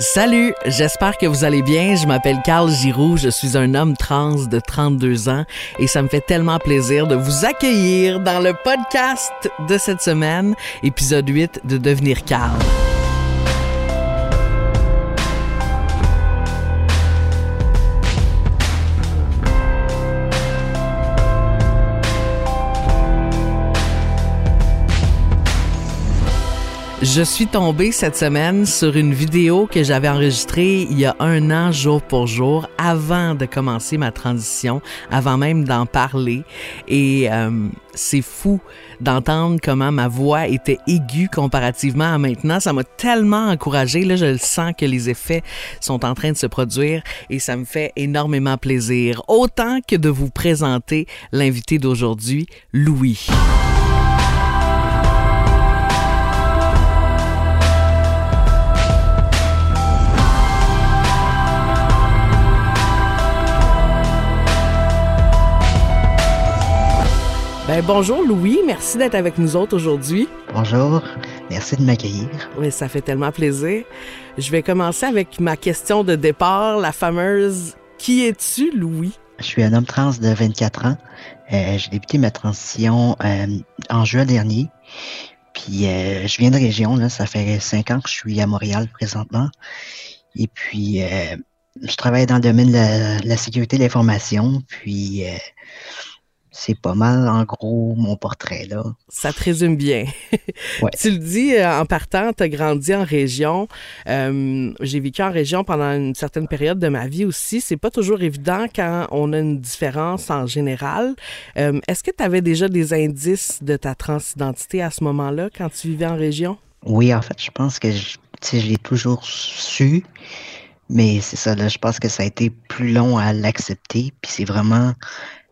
Salut, j'espère que vous allez bien. Je m'appelle Carl Giroux, je suis un homme trans de 32 ans et ça me fait tellement plaisir de vous accueillir dans le podcast de cette semaine, épisode 8 de Devenir Carl. Je suis tombée cette semaine sur une vidéo que j'avais enregistrée il y a un an jour pour jour avant de commencer ma transition, avant même d'en parler. Et euh, c'est fou d'entendre comment ma voix était aiguë comparativement à maintenant. Ça m'a tellement encouragée. Là, je le sens que les effets sont en train de se produire et ça me fait énormément plaisir. Autant que de vous présenter l'invité d'aujourd'hui, Louis. Ben, bonjour Louis, merci d'être avec nous autres aujourd'hui. Bonjour, merci de m'accueillir. Oui, ça fait tellement plaisir. Je vais commencer avec ma question de départ, la fameuse Qui es-tu, Louis? Je suis un homme trans de 24 ans. Euh, J'ai débuté ma transition euh, en juin dernier. Puis euh, je viens de région, là, ça fait cinq ans que je suis à Montréal présentement. Et puis je travaille dans le domaine de la, la sécurité de l'information. Puis c'est pas mal, en gros, mon portrait, là. Ça te résume bien. Ouais. tu le dis euh, en partant, tu as grandi en région. Euh, J'ai vécu en région pendant une certaine période de ma vie aussi. C'est pas toujours évident quand on a une différence en général. Euh, Est-ce que tu avais déjà des indices de ta transidentité à ce moment-là quand tu vivais en région? Oui, en fait, je pense que je, je l'ai toujours su. Mais c'est ça, là, je pense que ça a été plus long à l'accepter. Puis c'est vraiment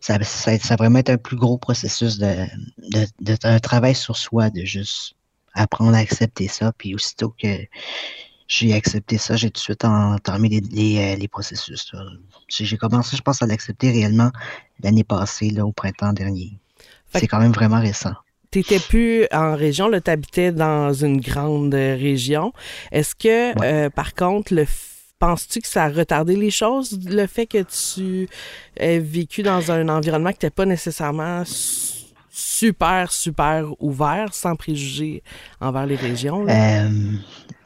ça, ça, ça a vraiment été un plus gros processus de, de, de, un travail sur soi, de juste apprendre à accepter ça. Puis aussitôt que j'ai accepté ça, j'ai tout de suite entamé les, les, euh, les processus. J'ai commencé, je pense, à l'accepter réellement l'année passée, là, au printemps dernier. C'est quand même vraiment récent. T'étais plus en région, là, t'habitais dans une grande euh, région. Est-ce que, Ouais. euh, par contre, le penses-tu que ça a retardé les choses, le fait que tu aies vécu dans un environnement qui n'était pas nécessairement su- super, super ouvert, sans préjugés envers les régions? Euh,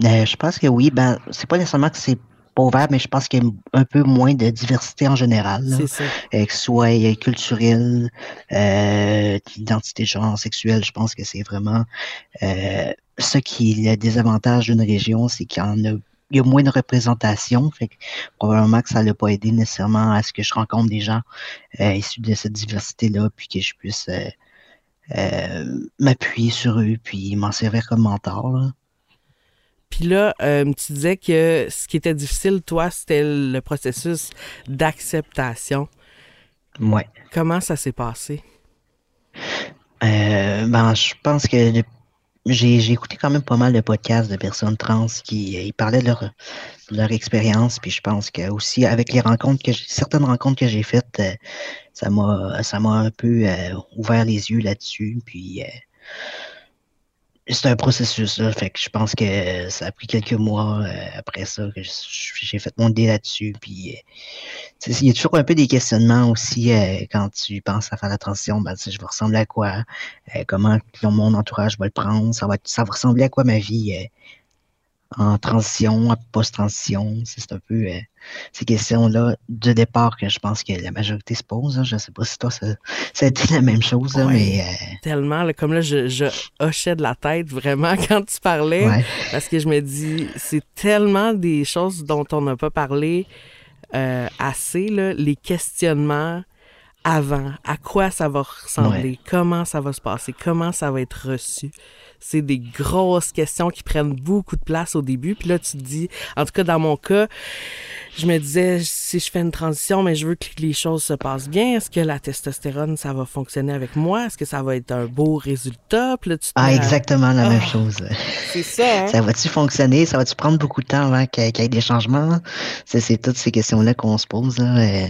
euh, je pense que oui, ben, c'est pas nécessairement que c'est pas ouvert, mais je pense qu'il y a un peu moins de diversité en général. là. C'est ça. euh, que ce soit culturel, euh, d'identité genre sexuelle, je pense que c'est vraiment ce qui est le désavantage d'une région, c'est qu'il y en a y a moins de représentation, fait que probablement que ça l'a pas aidé nécessairement à ce que je rencontre des gens euh, issus de cette diversité-là, puis que je puisse euh, euh, m'appuyer sur eux, puis m'en servir comme mentor. Là. Puis là, tu disais que ce qui était difficile, toi, c'était le processus d'acceptation. Ouais. Comment ça s'est passé? Ben, je pense que le- j'ai écouté quand même pas mal de podcasts de personnes trans qui euh, ils parlaient de leur, de leur expérience. Puis je pense que aussi avec les rencontres que certaines rencontres que j'ai faites, euh, ça m'a ça m'a un peu euh, ouvert les yeux là-dessus. Puis euh, c'est un processus là, fait que je pense que ça a pris quelques mois euh, après ça que j'ai fait mon dé là-dessus. Puis euh, il y a toujours un peu des questionnements aussi euh, quand tu penses à faire la transition. Ben, je vais ressembler à quoi? Euh, comment mon entourage va le prendre? Ça va, ça va ressembler à quoi ma vie euh, en transition, en post-transition? C'est un peu euh, ces questions-là de départ que je pense que la majorité se pose. hein. Je sais pas si toi, ça, ça a été la même chose, là, Ouais. mais euh, Tellement, là, comme là, je, je hochais de la tête vraiment quand tu parlais. ouais. Parce que je me dis, c'est tellement des choses dont on n'a pas parlé euh, assez, là, les questionnements avant, à quoi ça va ressembler, comment ça va se passer, comment ça va être reçu? C'est des grosses questions qui prennent beaucoup de place au début. Puis là, tu te dis, en tout cas, dans mon cas, je me disais, si je fais une transition, mais je veux que les choses se passent bien, est-ce que la testostérone, ça va fonctionner avec moi? Est-ce que ça va être un beau résultat? Puis là, tu te Ah, à- exactement la même Ah. chose. C'est ça, hein? Ça va-tu fonctionner? Ça va-tu prendre beaucoup de temps avant qu'il y ait- des changements? C'est toutes ces questions-là qu'on se pose. Là.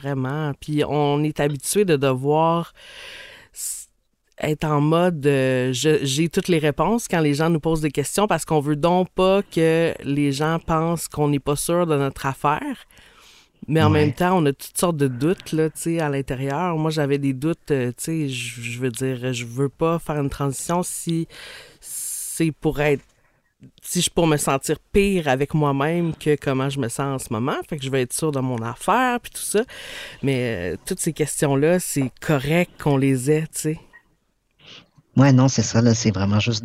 Vraiment. Puis on est habitué de devoir être en mode euh, j'ai toutes les réponses quand les gens nous posent des questions parce qu'on veut donc pas que les gens pensent qu'on n'est pas sûr de notre affaire. Mais en même temps, on a toutes sortes de doutes là, à l'intérieur. Moi, j'avais des doutes, euh, tu sais, je veux dire, je veux pas faire une transition si c'est pour être si je pour me sentir pire avec moi-même que comment je me sens en ce moment. Fait que je vais être sûre de mon affaire puis tout ça. Mais euh, toutes ces questions-là, c'est correct qu'on les ait, tu sais. Ouais, non, c'est ça, là. C'est vraiment juste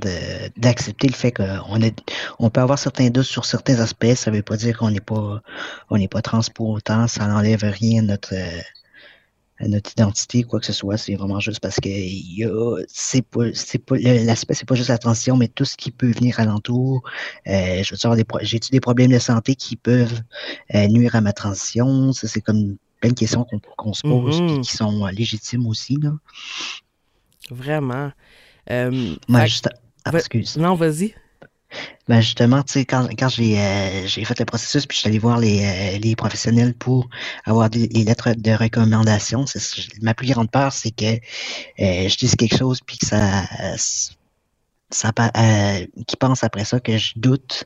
d'accepter le fait qu'on est, on peut avoir certains doutes sur certains aspects. Ça veut pas dire qu'on n'est pas, on n'est pas trans pour autant. Ça n'enlève rien à notre, notre identité, quoi que ce soit. C'est vraiment juste parce que y a, c'est pas, c'est pas, l'aspect, c'est pas juste la transition, mais tout ce qui peut venir alentour. Euh, je veux dire, j'ai des problèmes de santé qui peuvent euh, nuire à ma transition? Ça, c'est comme plein de questions qu'on, se pose, mm qui sont légitimes aussi, là. Vraiment. Euh, ah, excuse. Non, vas-y. Ben justement, tu sais, quand, quand j'ai euh, fait le processus, puis je suis allé voir les, euh, les professionnels pour avoir des, les lettres de recommandation, ma plus grande peur, c'est que euh, je dise quelque chose, puis que ça, ça qui pense après ça que je doute,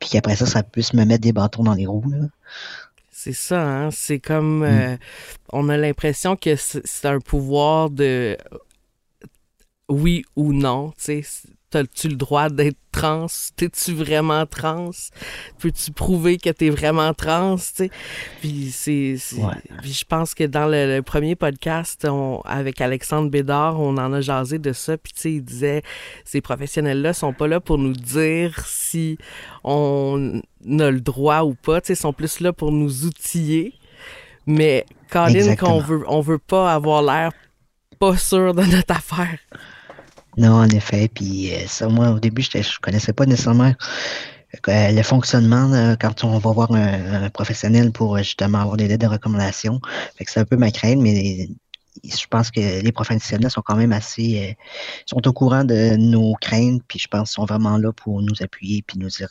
puis qu'après ça, ça puisse me mettre des bâtons dans les roues. C'est ça, hein? C'est comme mm. on a l'impression que c'est un pouvoir de oui ou non, tu sais T'as-tu le droit d'être trans? T'es-tu vraiment trans? Peux-tu prouver que t'es vraiment trans? Puis c'est. Je pense que dans le, premier podcast avec Alexandre Bédard, on en a jasé de ça. Puis tu sais, il disait ces professionnels-là sont pas là pour nous dire si on a le droit ou pas. Tu sais, ils sont plus là pour nous outiller. Mais Colin, qu'on veut, on veut pas avoir l'air pas sûr de notre affaire. Non, en effet. Puis euh, ça, moi, au début, je ne connaissais pas nécessairement euh, le fonctionnement quand on va voir un, professionnel pour euh, justement avoir des lettres de recommandation. Fait que c'est un peu ma crainte, mais je pense que les professionnels sont quand même assez sont au courant de nos craintes, puis je pense qu'ils sont vraiment là pour nous appuyer puis nous dire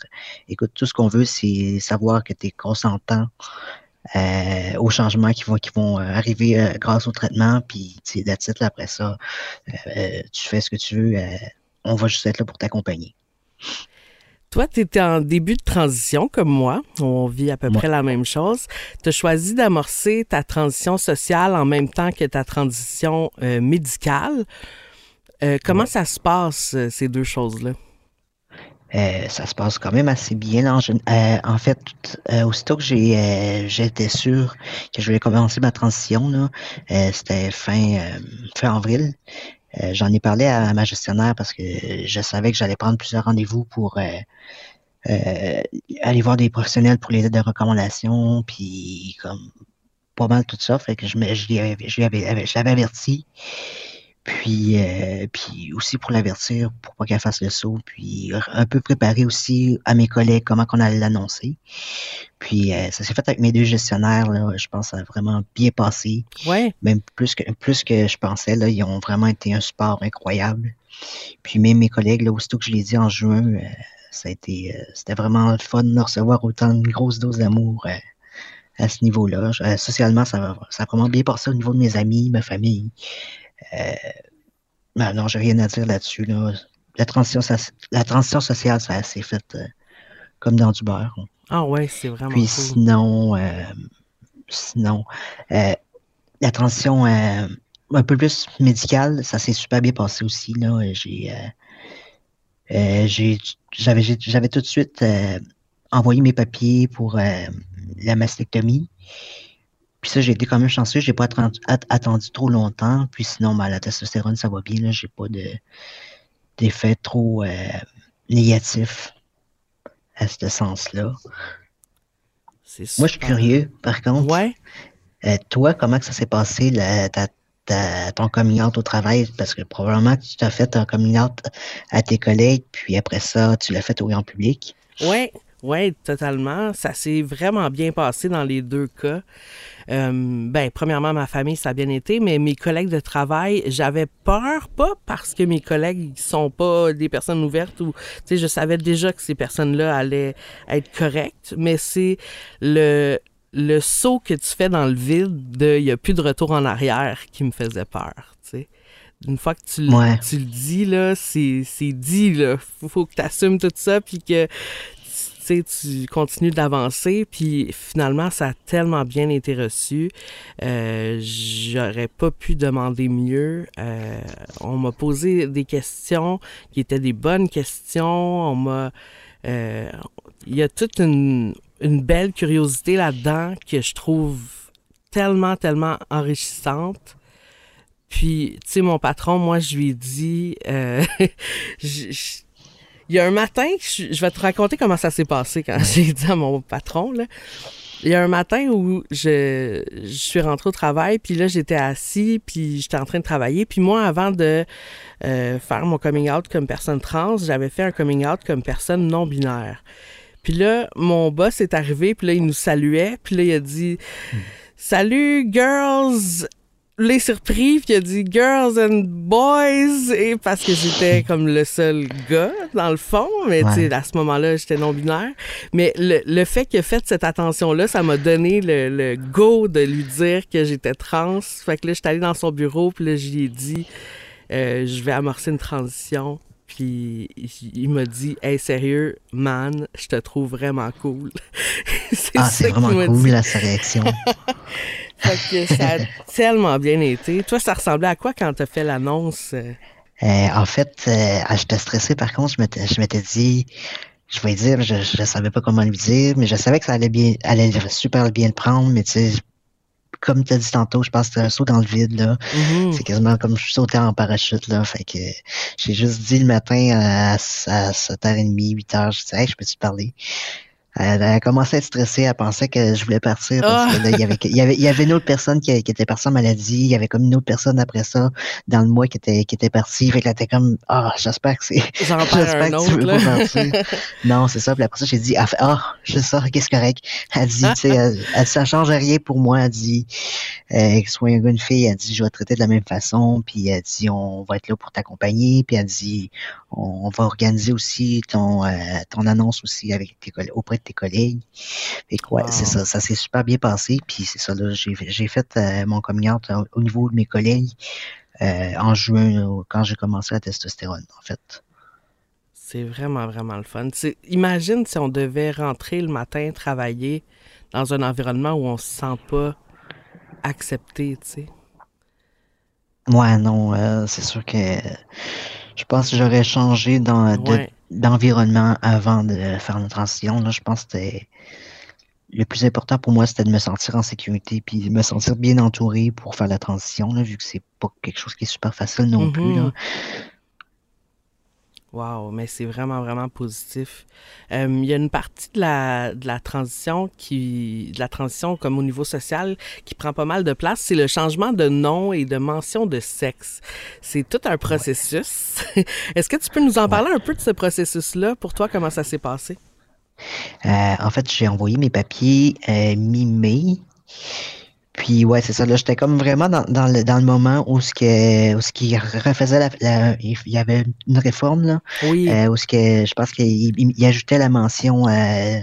écoute, tout ce qu'on veut, c'est savoir que tu es consentant euh, aux changements qui vont, qui vont euh, arriver euh, grâce au traitement. Puis, tu sais, après ça, tu fais ce que tu veux. on va juste être là pour t'accompagner. Toi, tu étais en début de transition comme moi. On vit à peu près la même chose. Tu as choisi d'amorcer ta transition sociale en même temps que ta transition médicale. comment ça se passe, ces deux choses-là? Euh, ça se passe quand même assez bien. En, euh, en fait, euh, aussitôt que j'ai j'étais sûr que je voulais commencer ma transition, c'était fin, fin avril. J'en ai parlé à ma gestionnaire parce que je savais que j'allais prendre plusieurs rendez-vous pour aller voir des professionnels pour les aides de recommandation, puis comme pas mal tout ça. Fait que je, je l'avais averti. Puis, euh, puis aussi pour l'avertir, pour pas qu'elle fasse le saut, puis un peu préparer aussi à mes collègues comment qu'on allait l'annoncer. Puis euh, ça s'est fait avec mes deux gestionnaires, là, je pense que ça a vraiment bien passé. Ouais. Même plus que plus que je pensais, là, ils ont vraiment été un support incroyable. Puis même mes collègues, là, aussitôt que je l'ai dit en juin, euh, ça a été c'était vraiment le fun de recevoir autant une grosse dose d'amour à ce niveau-là. socialement, ça, ça a vraiment bien passé au niveau de mes amis, ma famille. Euh, ben non, j'ai rien à dire là-dessus. La, transition, la transition sociale, ça s'est fait euh, comme dans du beurre. Ah ouais, c'est vraiment Puis sinon, euh, sinon la transition un peu plus médicale, ça s'est super bien passé aussi. Là. J'ai, j'avais, j'avais tout de suite envoyé mes papiers pour la mastectomie. Puis ça, j'ai été quand même chanceux, j'ai pas attendu, trop longtemps. Puis sinon, ben, la testostérone, ça va bien. J'ai pas d'effet trop euh, négatif à ce sens-là. Moi, je suis curieux, par contre. Ouais. Euh, toi, comment que ça s'est passé, ton coming out au travail? Parce que probablement que tu t'as fait un coming out à tes collègues, puis après ça, tu l'as fait au grand public. Oui, oui, totalement. Ça s'est vraiment bien passé dans les deux cas. Euh, ben, premièrement, ma famille, ça a bien été, mais mes collègues de travail, j'avais peur, pas parce que mes collègues sont pas des personnes ouvertes ou, tu sais, je savais déjà que ces personnes-là allaient être correctes, mais c'est le, le saut que tu fais dans le vide de il n'y a plus de retour en arrière qui me faisait peur, tu sais une fois que tu, le- tu le dis, là, c'est c'est dit, là. Faut, faut que tu assumes tout ça, puis que tu continues d'avancer, puis finalement, ça a tellement bien été reçu. Euh, J'aurais pas pu demander mieux. Euh, on m'a posé des questions qui étaient des bonnes questions. On m'a... euh, Il y a toute une, une belle curiosité là-dedans que je trouve tellement, tellement enrichissante. Puis, tu sais, mon patron, moi, je lui ai dit... il y a un matin, je, je vais te raconter comment ça s'est passé quand j'ai dit à mon patron, là. Il y a un matin où je, je suis rentrée au travail, puis là, j'étais assis, puis j'étais en train de travailler. Puis moi, avant de euh, faire mon coming out comme personne trans, j'avais fait un coming out comme personne non binaire. Puis là, mon boss est arrivé, puis là, il nous saluait, puis là, il a dit Salut, girls! Les surpris, puis il a dit Girls and Boys, et parce que j'étais comme le seul gars, dans le fond, mais tu sais, à ce moment-là, j'étais non-binaire. Mais le, le fait qu'il a fait cette attention-là, ça m'a donné le, le go de lui dire que j'étais trans. Fait que là, j'étais allée dans son bureau, puis là, lui ai dit euh, Je vais amorcer une transition. Puis il, m'a dit Hey, sérieux, man, je te trouve vraiment cool. c'est Ah, c'est vraiment cool, dit. là, sa réaction. Fait que ça a tellement bien été. Toi, ça ressemblait à quoi quand t'as fait l'annonce? euh? En fait, euh, j'étais stressé. Par contre, je m'étais, dit, je vais dire, je, je savais pas comment lui dire, mais je savais que ça allait bien, allait super bien le prendre, mais tu sais, comme tu as dit tantôt, je pense que c'était un saut dans le vide, là. Mhm. C'est quasiment comme je sautais en parachute, là. Fait que j'ai juste dit le matin à, à 7h30, 8h, je disais, hey, je peux-tu te parler? Elle a commencé à être stressée, elle pensait que je voulais partir parce Ah! que là, il y avait, il y avait, il y avait une autre personne qui, qui était partie en maladie, il y avait comme une autre personne après ça dans le mois qui était, qui était partie. Fait que là, elle était comme, ah, j'espère que c'est, j'espère que tu veux là. pas partir. Non, c'est ça. Puis après ça, j'ai dit, elle ah, je sais, ok, c'est correct. Elle dit, tu sais, elle, elle- ça change rien pour moi. Elle dit, euh, que ce soit un gars, une fille, elle dit, je vais te traiter de la même façon. Puis elle dit, on va être là pour t'accompagner. Puis elle dit, on, on va organiser aussi ton, euh, ton annonce aussi avec tes auprès de tes collègues. Ouais, Wow. c'est ça. Ça s'est super bien passé. Puis c'est ça, là, j'ai, fait euh, mon coming out au, au niveau de mes collègues euh, en juin, euh, quand j'ai commencé la testostérone, en fait. C'est vraiment, vraiment le fun. Imagine si on devait rentrer le matin, travailler dans un environnement où on se sent pas accepté, tu sais. Ouais, non, euh, c'est sûr que je pense que j'aurais changé dans, de- Ouais. d'environnement avant de faire une transition. Là, je pense que c'était le plus important pour moi, c'était de me sentir en sécurité puis de me sentir bien entouré pour faire la transition, là, vu que c'est pas quelque chose qui est super facile non plus. Mhm. Là. Wow, mais c'est vraiment, vraiment positif. Euh, Il y a une partie de la, de la transition qui, de la transition comme au niveau social qui prend pas mal de place, c'est le changement de nom et de mention de sexe. C'est tout un processus. Est-ce que tu peux nous en parler un peu de ce processus-là? Pour toi, comment ça s'est passé? Euh, en fait, j'ai envoyé mes papiers euh, mi-mai. Puis ouais, c'est ça. Là, j'étais comme vraiment dans, dans le, dans le moment où ce que, où ce qui refaisait la, la- il y avait une réforme là. Oui. Euh, où ce que je pense qu'il il- il ajoutait la mention euh,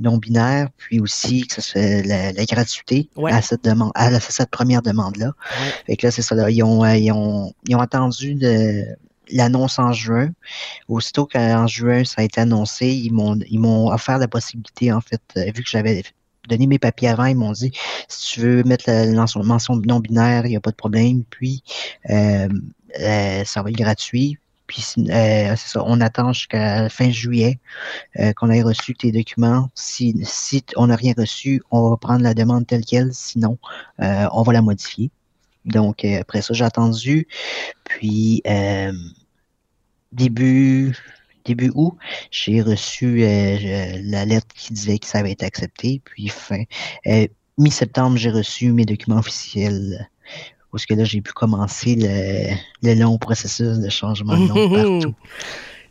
non binaire, puis aussi que ça se, la, la gratuité Ouais. à cette demande, à la- cette première demande là. Ouais. Fait que là c'est ça là, ils ont, euh, ils ont ils ont attendu de l'annonce en juin. Aussitôt qu'en juin ça a été annoncé, ils m'ont ils m'ont offert la possibilité en fait, vu que j'avais donné mes papiers avant, ils m'ont dit si tu veux mettre la, la mention- mention non binaire, il n'y a pas de problème. Puis euh, euh, ça va être gratuit. Puis euh, c'est ça, on attend jusqu'à fin juillet euh, qu'on ait reçu tes documents. Si, si on n'a rien reçu, on va prendre la demande telle quelle, sinon euh, on va la modifier. Donc euh, après ça, j'ai attendu. Puis euh, début début août, j'ai reçu euh, la lettre qui disait que ça avait été accepté. Puis fin euh, mi-septembre, j'ai reçu mes documents officiels. Parce que là, j'ai pu commencer le, le long processus de changement de nom partout.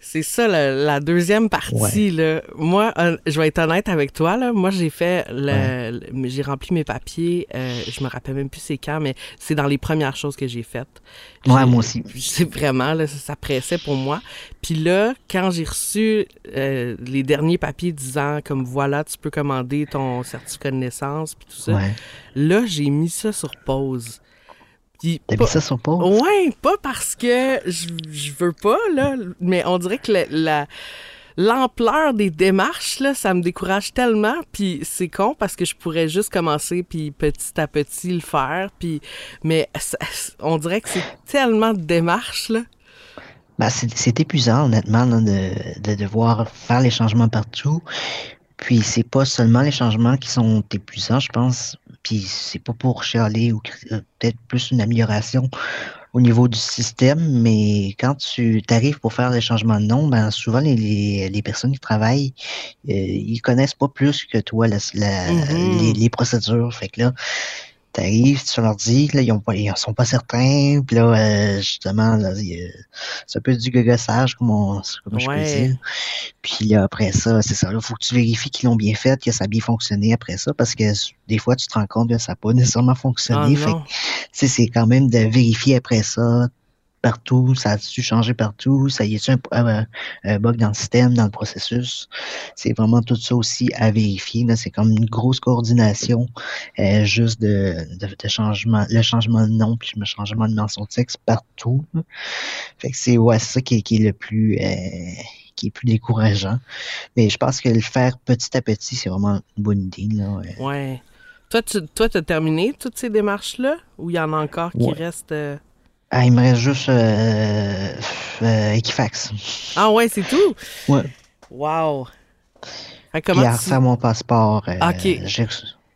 C'est ça, la, la deuxième partie. Là. Moi, je vais être honnête avec toi. Là. Moi, j'ai fait, le, le- j'ai rempli mes papiers. euh, je me rappelle même plus c'est quand, mais c'est dans les premières choses que j'ai faites. Ouais, moi aussi. C'est vraiment, là, ça, ça pressait pour moi. Puis là, quand j'ai reçu euh, les derniers papiers disant, comme voilà, tu peux commander ton certificat de naissance, puis tout ça, Ouais. là, j'ai mis ça sur pause. Puis pas- mis ça? Ouais, pas parce que je, je veux pas, là, mais on dirait que la, l'ampleur des démarches, là, ça me décourage tellement. Puis c'est con parce que je pourrais juste commencer puis petit à petit le faire. Puis, mais ça- on dirait que c'est tellement de démarches, là. Ben, c'est c'est épuisant, honnêtement, là, de, de devoir faire les changements partout. Puis c'est pas seulement les changements qui sont épuisants, je pense. Puis c'est pas pour chialer ou euh, peut-être plus une amélioration au niveau du système, mais quand tu t'arrives pour faire les changements de nom, ben souvent les, les, les personnes qui travaillent, euh, ils connaissent pas plus que toi la- la- Mhm. les, les procédures. Fait que là, t'arrives, tu leur dis, là, ils ont pas, ils sont pas certains, puis là, euh, justement, là, c'est un peu du gogossage, comme, on, comme je peux dire. Puis là, après ça, c'est ça, il faut que tu vérifies qu'ils l'ont bien fait, que ça a bien fonctionné après ça, parce que des fois, tu te rends compte que ça n'a pas nécessairement fonctionné. fait tu sais, c'est quand même de vérifier après ça, partout, ça a-tu changé partout, ça y a-tu un, un- un bug dans le système, dans le processus? C'est vraiment tout ça aussi à vérifier. là. C'est comme une grosse coordination euh, juste de, de, de changement, le changement de nom puis le changement de mention de texte partout. là. Fait que c'est ouais, c'est ça qui est, qui est le plus euh, qui est plus décourageant. Mais je pense que le faire petit à petit, c'est vraiment une bonne idée. Là. ouais. Ouais. Toi, tu toi, as terminé toutes ces démarches-là? Ou il y en a encore qui Ouais. restent. euh? Ah, il me reste juste euh, euh, Equifax. Ah ouais, c'est tout? Ouais. Wow. Puis comment, à refaire mon passeport. euh, Ok.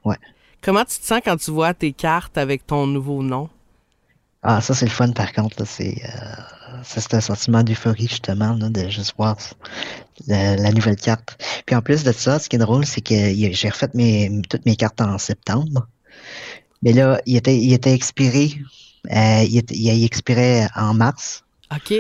ouais. comment tu te sens quand tu vois tes cartes avec ton nouveau nom? Ah, ça, c'est le fun, par contre. C'est euh, ça, c'est un sentiment d'euphorie, justement, là, de juste voir la, la nouvelle carte. Puis en plus de ça, ce qui est drôle, c'est que j'ai refait mes, toutes mes cartes en septembre. Mais là, il était, il était expiré. Euh, il, il expirait en mars. OK.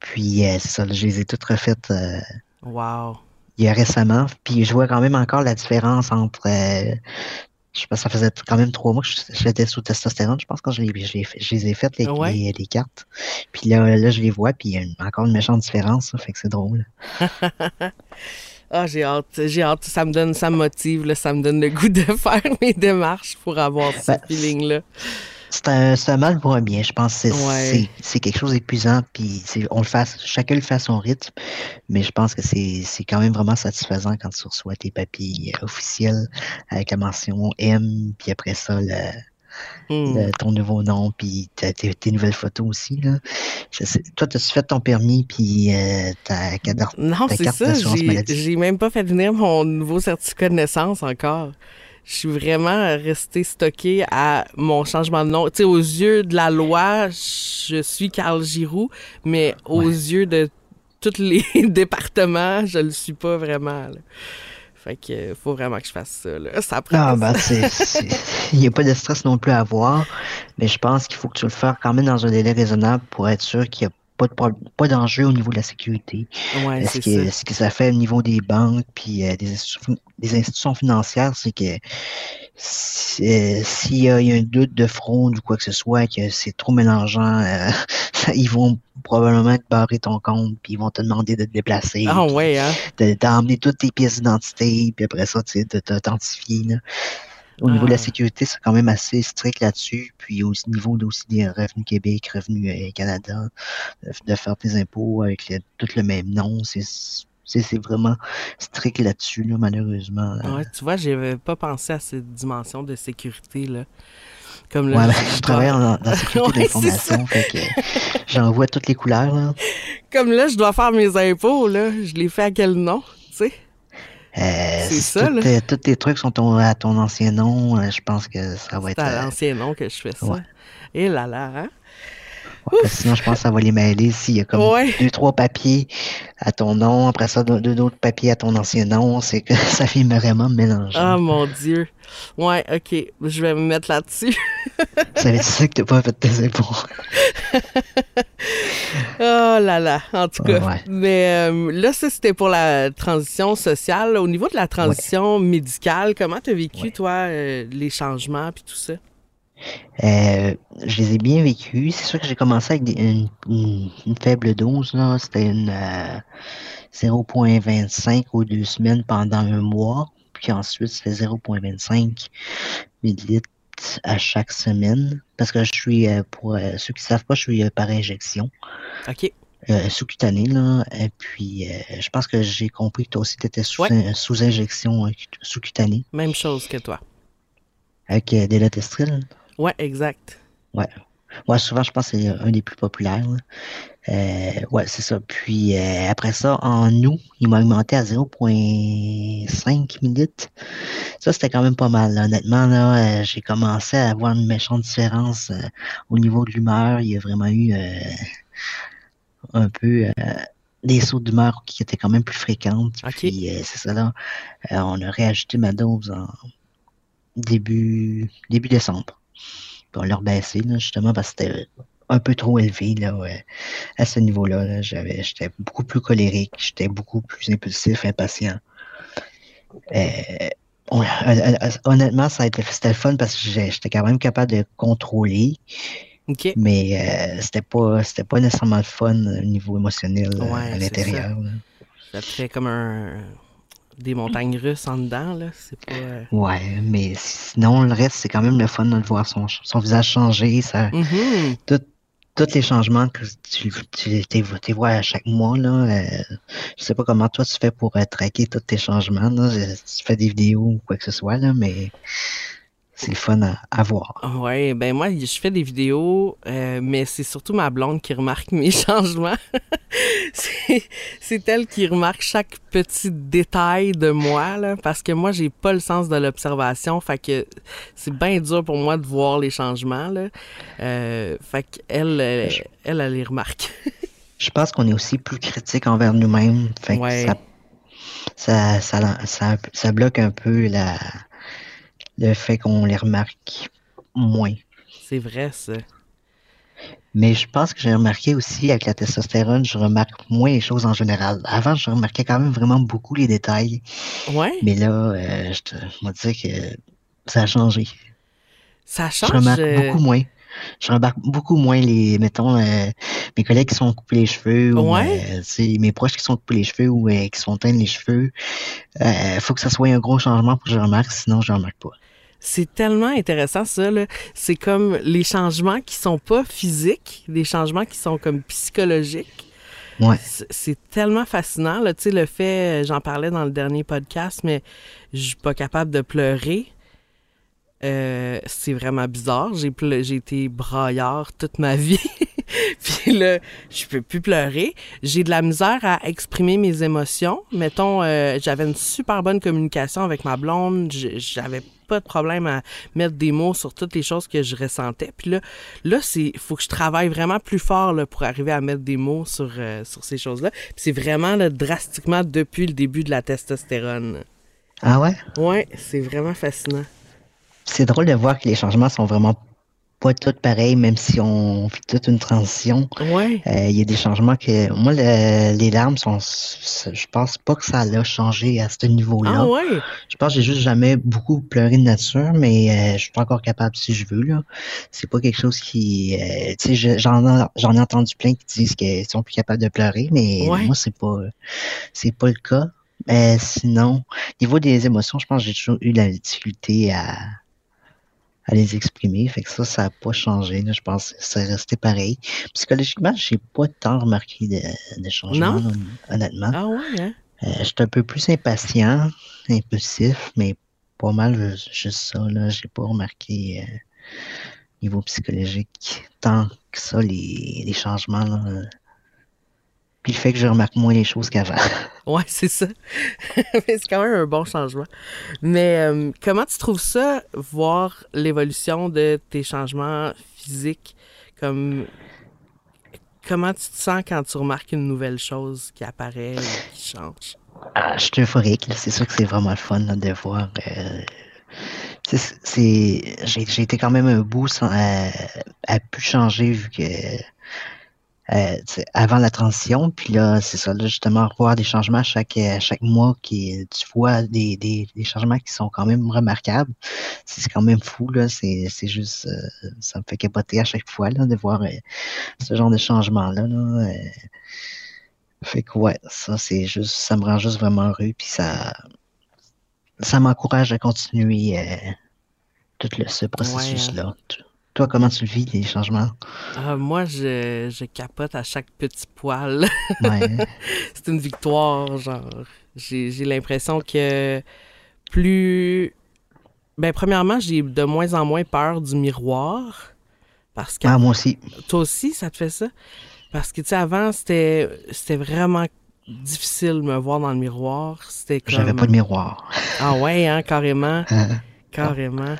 Puis euh, c'est ça, je les ai toutes refaites euh, Wow. il y a récemment. Puis je vois quand même encore la différence entre. je sais pas, ça faisait quand même trois mois que j'étais sous testostérone, je pense, quand je, les, je, les, je les ai faites, les, Ouais. les, les cartes. Puis là, là, je les vois, puis il y a une- encore une méchante différence, ça, fait que c'est drôle. Ah, j'ai hâte. J'ai hâte. Ça me donne, ça me motive, là, ça me donne le goût de faire mes démarches pour avoir ce Ben, feeling-là. C'est un, un mal pour un bien, je pense que c'est Ouais. quelque chose d'épuisant, puis c'est- on le fait, chacun le fait à son rythme, mais je pense que c'est quand même vraiment satisfaisant quand tu reçois tes papiers euh, officiels avec la mention M, puis après ça, le, Hmm. le- ton nouveau nom, puis ta- tes, tes nouvelles photos aussi. Là. Je sais- toi, as-tu fait ton permis, puis euh, ta, carte- Non, ta c'est carte ça. d'assurance maladie? j'ai même pas fait venir mon nouveau certificat de naissance encore. Je suis vraiment restée stockée à mon changement de nom. Tu sais, aux yeux de la loi, je suis Carl Giroux, mais aux Ouais. yeux de tous les départements, je le suis pas vraiment. là. Fait que faut vraiment que je fasse ça. Là. Ça prend. Ah, ben, il n'y a pas de stress non plus à avoir, mais je pense qu'il faut que tu le fasses quand même dans un délai raisonnable pour être sûr qu'il n'y a pas, de, pas d'enjeu au niveau de la sécurité. ouais, ce, qui, ça. ce que ça fait au niveau des banques puis euh, des, institutions, des institutions financières, c'est que si- euh, s'il y, a un doute de fraude ou quoi que ce soit, que c'est trop mélangeant, euh, ils vont probablement te barrer ton compte puis ils vont te demander de te déplacer, Ah ouais, hein? de- d'emmener toutes tes pièces d'identité puis après ça, tu sais, de t'authentifier. Au niveau de la sécurité, c'est quand même assez strict là-dessus. Puis au niveau de- aussi des revenus Québec, revenus euh, Canada, de, de faire tes impôts avec le- tout le même nom, c'est vraiment strict là-dessus, là, malheureusement. là. Ouais, tu vois, j'avais pas pensé à cette dimension de sécurité là. Comme là, Ouais, ben, je- travaille en, dans la sécurité Ouais, que j'en vois toutes les couleurs. Là. Comme là, je dois faire mes impôts, là. Je les fais à quel nom, tu sais? Euh, C'est ça, tout, là. euh, tous tes trucs sont ton- à ton ancien nom, euh, je pense que ça va C'est être. à euh, l'ancien nom que je fais ça. ouais. Et là là, hein? Ouais, sinon, je pense que ça va les mêler s'il y a comme Ouais. deux, trois papiers à ton nom, après ça, deux, autres papiers à ton ancien nom, c'est que ça fait vraiment mélanger. Ah mon Dieu. Ouais, ok. Je vais me mettre là-dessus. Ça veut dire que t'as pas fait tes impôts. Oh là là, en tout cas. Ouais. Mais euh, là, ça, c'était pour la transition sociale. Au niveau de la transition médicale, comment t'as vécu, toi, euh, les changements puis tout ça? Euh, je les ai bien vécus. C'est sûr que j'ai commencé avec des- une, une- une faible dose, là. C'était une euh, 0.25 aux deux semaines pendant un mois. Puis ensuite, c'était 0.25 millilitres à chaque semaine parce que je suis, pour ceux qui ne savent pas, je suis par injection. OK. sous-cutanée, là. Et puis, je pense que j'ai compris que toi aussi, tu étais sous, sous, injection sous-cutanée. Même chose que toi. Avec des latestril? Ouais, exact. Ouais. Ouais, souvent, je pense que c'est un des plus populaires. Euh, ouais, c'est ça. Puis euh, après ça, en août, il m'a augmenté à 0.5 minutes. Ça, c'était quand même pas mal. Honnêtement, là, euh, j'ai commencé à avoir une méchante différence au niveau de l'humeur. Il y a vraiment eu un peu des sauts d'humeur qui étaient quand même plus fréquentes. Puis c'est ça là. on a réajusté ma dose en début début décembre. On l'a rebaissé, justement, parce que c'était un peu trop élevé là, à ce niveau-là. J'avais, j'étais beaucoup plus colérique, j'étais beaucoup plus impulsif, impatient. Euh, honnêtement, ça a été, c'était le fun parce que j'étais quand même capable de contrôler. Mais euh, c'était pas c'était pas nécessairement le fun au niveau émotionnel à l'intérieur. Ça. ça te fait comme un des montagnes russes en dedans, là. C'est pas. Euh, ouais, mais sinon, le reste, c'est quand même le fun de voir son, son visage changer. Ça, mm-hmm. tous les changements que tu, tu, vois à chaque mois, là. Euh, je sais pas comment toi tu fais pour euh, traquer tous tes changements, là. Tu fais des vidéos ou quoi que ce soit, là, mais c'est le fun à, voir. Oui, ben moi, je fais des vidéos, euh, mais c'est surtout ma blonde qui remarque mes changements. c'est elle qui remarque chaque petit détail de moi, là, parce que moi, j'ai pas le sens de l'observation, fait que c'est bien dur pour moi de voir les changements, là. Euh, fait qu'elle, elle, elle, elle, les remarque. je pense qu'on est aussi plus critique envers nous-mêmes, fait que ça, ça, ça, ça bloque un peu la le fait qu'on les remarque moins. C'est vrai, ça. Mais je pense que j'ai remarqué aussi avec la testostérone, je remarque moins les choses en général. Avant, je remarquais quand même vraiment beaucoup les détails. Ouais. Mais là, euh, je te dire que ça a changé. Ça change. Je remarque euh, beaucoup moins. Je remarque beaucoup moins les, mettons, euh, mes collègues qui sont coupés les cheveux, ou mes proches qui sont coupés les cheveux ou qui sont teints les cheveux. Il faut que ça soit un gros changement pour que je remarque, sinon je remarque pas. C'est tellement intéressant ça. C'est comme les changements qui sont pas physiques, des changements qui sont comme psychologiques. Ouais. C'est tellement fascinant. Là. Tu sais, le fait, j'en parlais dans le dernier podcast, mais je suis pas capable de pleurer. Euh, c'est vraiment bizarre. J'ai, j'ai été braillard toute ma vie. puis là, je peux plus pleurer. J'ai de la misère à exprimer mes émotions. Mettons, euh, j'avais une super bonne communication avec ma blonde. J'avais pas de problème à mettre des mots sur toutes les choses que je ressentais. Puis là, là, c'est, faut que je travaille vraiment plus fort là, pour arriver à mettre des mots sur, euh, sur ces choses-là. Puis c'est vraiment là, drastiquement depuis le début de la testostérone. Ah ouais? Ouais, c'est vraiment fascinant. C'est drôle de voir que les changements sont vraiment pas toutes pareilles, même si on fait toute une transition. Ouais. Euh, il y a des changements que. Moi, les larmes sont. Je pense pas que ça a changé à ce niveau-là. Ah ouais? Je pense que j'ai juste jamais beaucoup pleuré de nature, mais euh, je suis pas encore capable si je veux. là. C'est pas quelque chose qui. Euh, tu sais, j'en ai entendu plein qui disent qu'ils sont plus capables de pleurer, mais moi, c'est pas. C'est pas le cas. Mais sinon, au niveau des émotions, je pense que j'ai toujours eu la difficulté à à les exprimer. Fait que ça, ça n'a pas changé. je pense que c'est resté pareil. Psychologiquement, j'ai pas tant remarqué de, de changements, honnêtement. Ah ouais, hein? Euh, je suis un peu plus impatient, impulsif, mais pas mal juste ça. Là, j'ai pas remarqué euh, niveau psychologique tant que ça les, les changements. Là, puis le fait que je remarque moins les choses qu'avant. Ouais, c'est ça. Mais c'est quand même un bon changement. Mais euh, comment tu trouves ça, voir l'évolution de tes changements physiques? Comme comment tu te sens quand tu remarques une nouvelle chose qui apparaît ou qui change? Ah, je suis euphorique. C'est sûr que c'est vraiment le fun de voir. Euh, c'est, j'ai, été quand même un bout sans, à, à pu changer vu que euh, avant la transition. Puis là, c'est ça, là, justement, voir des changements chaque, chaque mois, qui, tu vois des, des, des changements qui sont quand même remarquables. C'est quand même fou, là. C'est juste, euh, ça me fait capoter à chaque fois, là, de voir euh, ce genre de changement-là. Là, fait que, ouais, ça, c'est juste, ça me rend juste vraiment heureux. Puis ça, ça m'encourage à continuer tout le, ce processus-là. Toi, comment tu le vis, les changements? Ah, moi, je, je, capote à chaque petit poil. Ouais. c'est une victoire, genre. J'ai l'impression que plus. Ben, premièrement, j'ai de moins en moins peur du miroir. Parce que. Ah, moi aussi. Toi aussi, ça te fait ça? Parce que, tu sais, avant, c'était vraiment difficile de me voir dans le miroir. C'était comme... J'avais pas de miroir. Ah ouais, hein, carrément. carrément.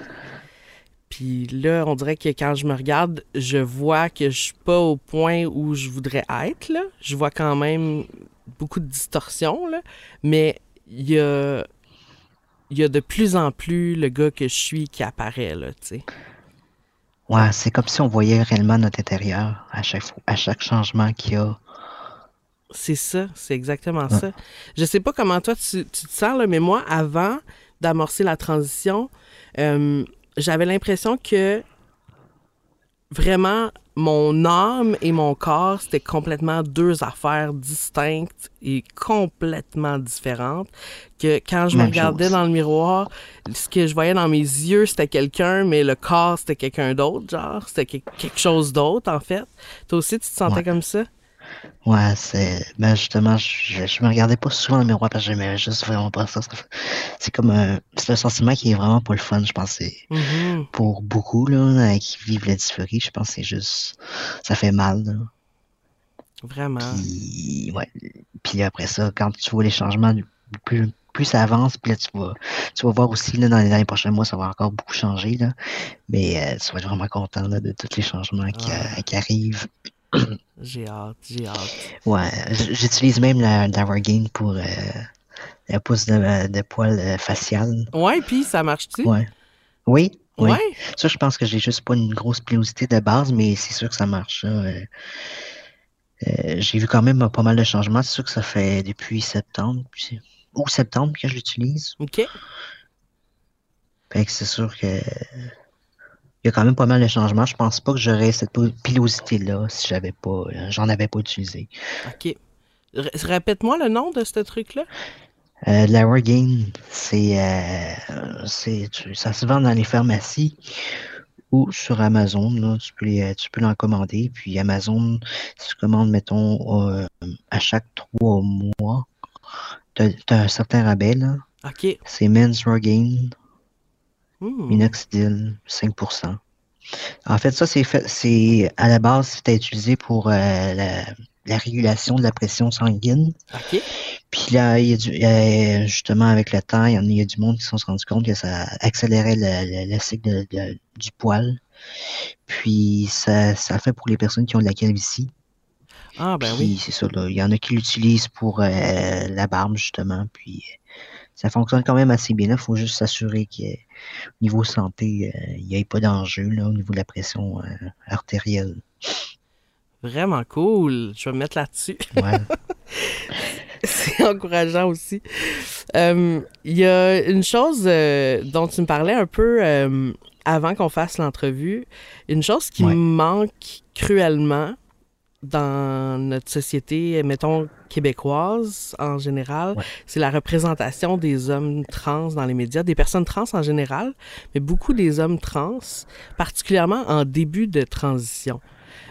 Puis là, on dirait que quand je me regarde, je vois que je suis pas au point où je voudrais être. Là. Je vois quand même beaucoup de distorsions, là. mais il y a, y a de plus en plus le gars que je suis qui apparaît, là, tu. Ouais, c'est comme si on voyait réellement notre intérieur à chaque, à chaque changement qu'il y a. C'est ça, c'est exactement ça. Je sais pas comment toi tu, te sens, là, mais moi, avant d'amorcer la transition, euh, j'avais l'impression que vraiment mon âme et mon corps, c'était complètement deux affaires distinctes et complètement différentes. Que quand je me regardais dans le miroir, ce que je voyais dans mes yeux, c'était quelqu'un, mais le corps, c'était quelqu'un d'autre, genre. C'était quelque chose d'autre, en fait. Toi aussi, tu te sentais comme ça? Ouais, c'est. Ben justement, je, je me regardais pas souvent dans le miroir parce que j'aimais juste vraiment pas ça. C'est comme un. C'est un sentiment qui est vraiment pas le fun, je pense. Mm-hmm. Pour beaucoup, là, qui vivent la dysphorie, je pense que c'est juste. Ça fait mal, là. Vraiment. Puis, ouais. Puis après ça, quand tu vois les changements, plus, plus ça avance, puis là, tu vas, tu vas voir aussi, là, dans les, années prochains mois, ça va encore beaucoup changer, là. Mais euh, tu vas être vraiment content, là, de tous les changements qui, euh, qui arrivent. J'ai hâte, j'ai hâte. Ouais, j'utilise même la, la pour euh, la pousse de, de poil euh, facial. Ouais, puis ça marche-tu? Ouais. Oui, oui. Ouais? Ça, je pense que j'ai juste pas une grosse pilosité de base, mais c'est sûr que ça marche. Euh, euh, j'ai vu quand même pas mal de changements. C'est sûr que ça fait depuis septembre, ou septembre que je l'utilise. OK. Fait que c'est sûr que il y a quand même pas mal de changements. Je pense pas que j'aurais cette pilosité-là si j'avais pas, euh, j'en avais pas utilisé. OK. Répète-moi le nom de ce truc-là. Euh, la Regain, c'est, euh, c'est, ça se vend dans les pharmacies ou sur Amazon. Là, tu peux, tu peux l'en commander. Puis Amazon, si tu commandes, mettons, euh, à chaque trois mois, tu as, un certain rabais. Là. OK. C'est Men's Regain Hmm. Minoxidil, 5%. En fait, ça, c'est fait, c'est à la base, c'était utilisé pour euh, la, régulation de la pression sanguine. OK. Puis là, il y a du, justement, avec le temps, il y, a, du monde qui se sont rendus compte que ça accélérait le, cycle du poil. Puis ça, ça fait pour les personnes qui ont de la calvitie. Ah, ben oui. c'est ça, là. Il y en a qui l'utilisent pour euh, la barbe, justement. Puis ça fonctionne quand même assez bien. Il faut juste s'assurer qu'au niveau santé, euh, il n'y ait pas d'enjeu au niveau de la pression euh, artérielle. Vraiment cool. Je vais me mettre là-dessus. Ouais. C'est encourageant aussi. Euh, il y a une chose dont tu me parlais un peu avant qu'on fasse l'entrevue. Une chose qui manque cruellement, dans notre société, mettons, québécoise en général, c'est la représentation des hommes trans dans les médias, des personnes trans en général, mais beaucoup des hommes trans, particulièrement en début de transition.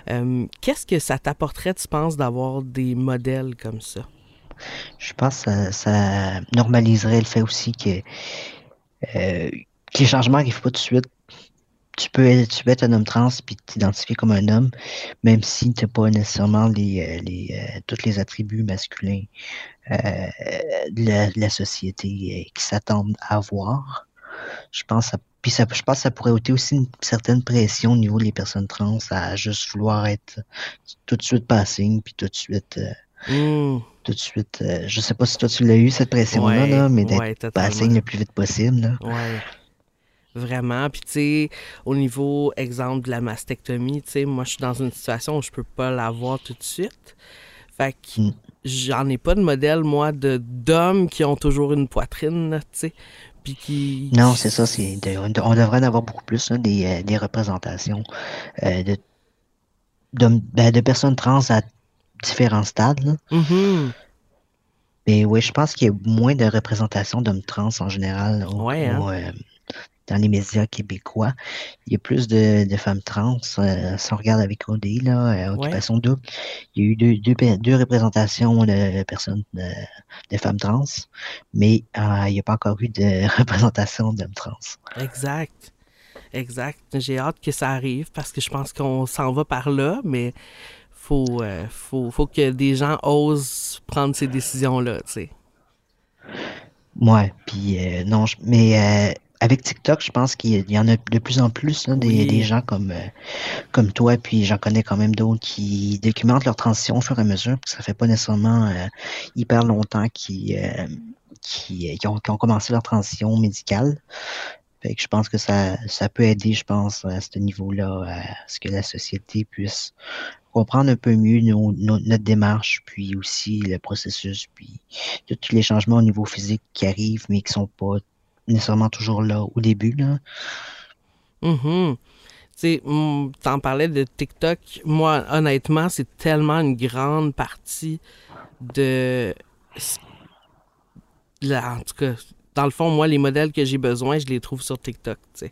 Euh, qu'est-ce que ça t'apporterait, tu penses, d'avoir des modèles comme ça? Je pense que ça, normaliserait le fait aussi que, euh, les changements n'arrivent pas tout de suite tu peux, être, tu peux être un homme trans puis t'identifier comme un homme, même si tu n'as pas nécessairement les, euh, les, euh, tous les attributs masculins de, la, société qui s'attendent à avoir. Je pense, puis ça, je pense que ça pourrait ôter aussi une certaine pression au niveau des personnes trans à juste vouloir être tout de suite passing, puis tout de suite. Mmh. Tout de suite, je sais pas si toi tu l'as eu cette pression-là, mais d'être passing le plus vite possible. Là. Ouais. Vraiment. Puis, tu sais, au niveau, exemple, de la mastectomie, tu sais, moi, je suis dans une situation où je peux pas l'avoir tout de suite. Fait que mm. j'en ai pas de modèle, moi, de d'hommes qui ont toujours une poitrine, tu sais. Puis qui. Non, c'est ça. c'est on devrait en avoir beaucoup plus, des, euh, des, représentations euh, de, ben, de, personnes trans à différents stades. Là. Mm-hmm. Mais oui, je pense qu'il y a moins de représentation d'hommes trans en général. ouais, hein? euh, dans les médias québécois. Il y a plus de, de femmes trans. Euh, si on regarde avec OD, là, euh, Occupation Double, il y a eu deux, deux, deux représentations de personnes de, de femmes trans, mais il n'y a pas encore eu de représentation d'hommes trans. Exact. Exact. J'ai hâte que ça arrive parce que je pense qu'on s'en va par là, mais faut, euh, faut, faut que des gens osent prendre ces décisions-là, tu sais. Ouais, puis euh, non, je- mais euh, avec TikTok, je pense qu'il y, en a de plus en plus là, des, Oui. des gens comme, euh, comme toi, puis j'en connais quand même d'autres qui documentent leur transition au fur et à mesure, puis ça fait pas nécessairement euh, hyper longtemps qu'ils qui, qui ont, qui ont commencé leur transition médicale. Fait que je pense que ça, ça peut aider, je pense, à ce niveau-là, à ce que la société puisse comprendre un peu mieux notre démarche, puis aussi le processus, puis de tous les changements au niveau physique qui arrivent, mais qui sont pas nécessairement toujours là au début. Là. Mhm. Sais, mm, t'en parlais de TikTok. Moi, honnêtement, c'est tellement une grande partie de. En tout cas, dans le fond, moi, les modèles que j'ai besoin, je les trouve sur TikTok, tu.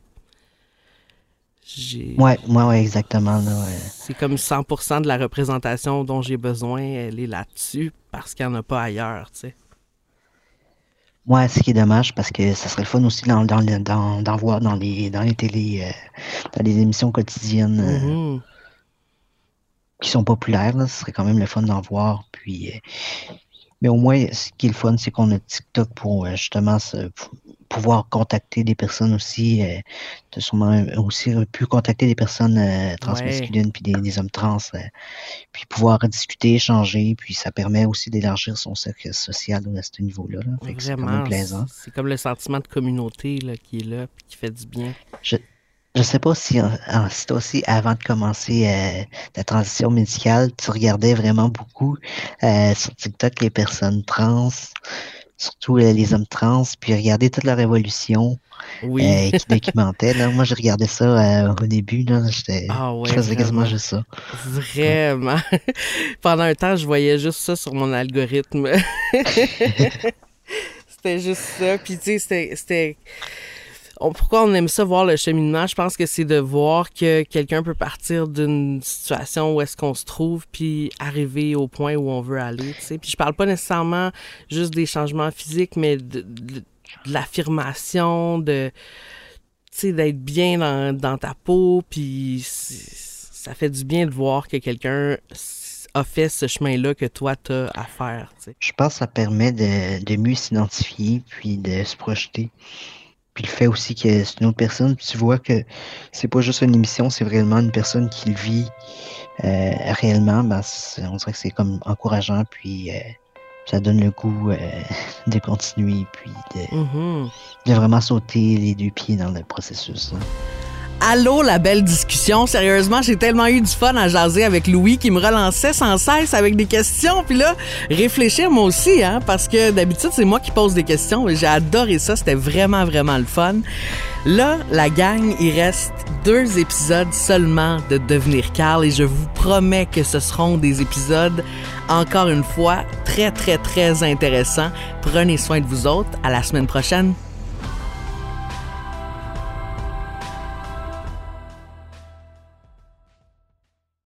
J'ai- Ouais, ouais, ouais, exactement. Ouais. C'est comme 100% de la représentation dont j'ai besoin, elle est là-dessus parce qu'il n'y en a pas ailleurs, tu sais. Ouais, ce qui est dommage parce que ça serait le fun aussi d'en dans, dans, voir dans les dans les télé, euh, dans les émissions quotidiennes euh, Mhm. qui sont populaires. Là, ce serait quand même le fun d'en voir. Puis, euh, mais au moins, ce qui est le fun, c'est qu'on a TikTok pour euh, justement se- pouvoir contacter des personnes aussi. Euh, t'as sûrement aussi pu contacter des personnes euh, transmasculines puis des, des hommes trans. euh, puis pouvoir discuter, échanger. Puis ça permet aussi d'élargir son cercle social à ce niveau-là. Là. C'est Vraiment, plaisant. c'est comme le sentiment de communauté là, qui est là puis qui fait du bien. Je sais pas si, si toi aussi, avant de commencer euh, ta transition médicale, tu regardais vraiment beaucoup euh, sur TikTok les personnes trans, surtout euh, les hommes trans, puis regarder toute leur évolution Oui. euh, qui documentaient. Là. Moi, je regardais ça euh, au début, là, j'étais, Ah ouais, je faisais quasiment juste ça. Vraiment. Pendant un temps, je voyais juste ça sur mon algorithme. c'était juste ça. Puis, tu sais, c'était. Pourquoi on aime ça voir le cheminement? Je pense que c'est de voir que quelqu'un peut partir d'une situation où est-ce qu'on se trouve, puis arriver au point où on veut aller. Tu sais. Puis je parle pas nécessairement juste des changements physiques, mais de, de- de l'affirmation, de tu sais, d'être bien dans, dans ta peau, puis ça fait du bien de voir que quelqu'un a fait ce chemin-là que toi, t'as à faire, tu. Je pense que ça permet de, de mieux s'identifier, puis de se projeter. Puis le fait aussi que c'est une autre personne, puis tu vois que c'est pas juste une émission, c'est vraiment une personne qui le vit euh, réellement, ben, on dirait que c'est comme encourageant, puis euh, ça donne le goût euh, de continuer, puis de, Mhm. de vraiment sauter les deux pieds dans le processus. hein. Allô, la belle discussion. Sérieusement, j'ai tellement eu du fun à jaser avec Louis qui me relançait sans cesse avec des questions. Puis là, réfléchir moi aussi, hein, parce que d'habitude, c'est moi qui pose des questions. J'ai adoré ça. C'était vraiment, vraiment le fun. Là, la gang, il reste deux épisodes seulement de Devenir Carl et je vous promets que ce seront des épisodes, encore une fois, très, très, très intéressants. Prenez soin de vous autres. À la semaine prochaine.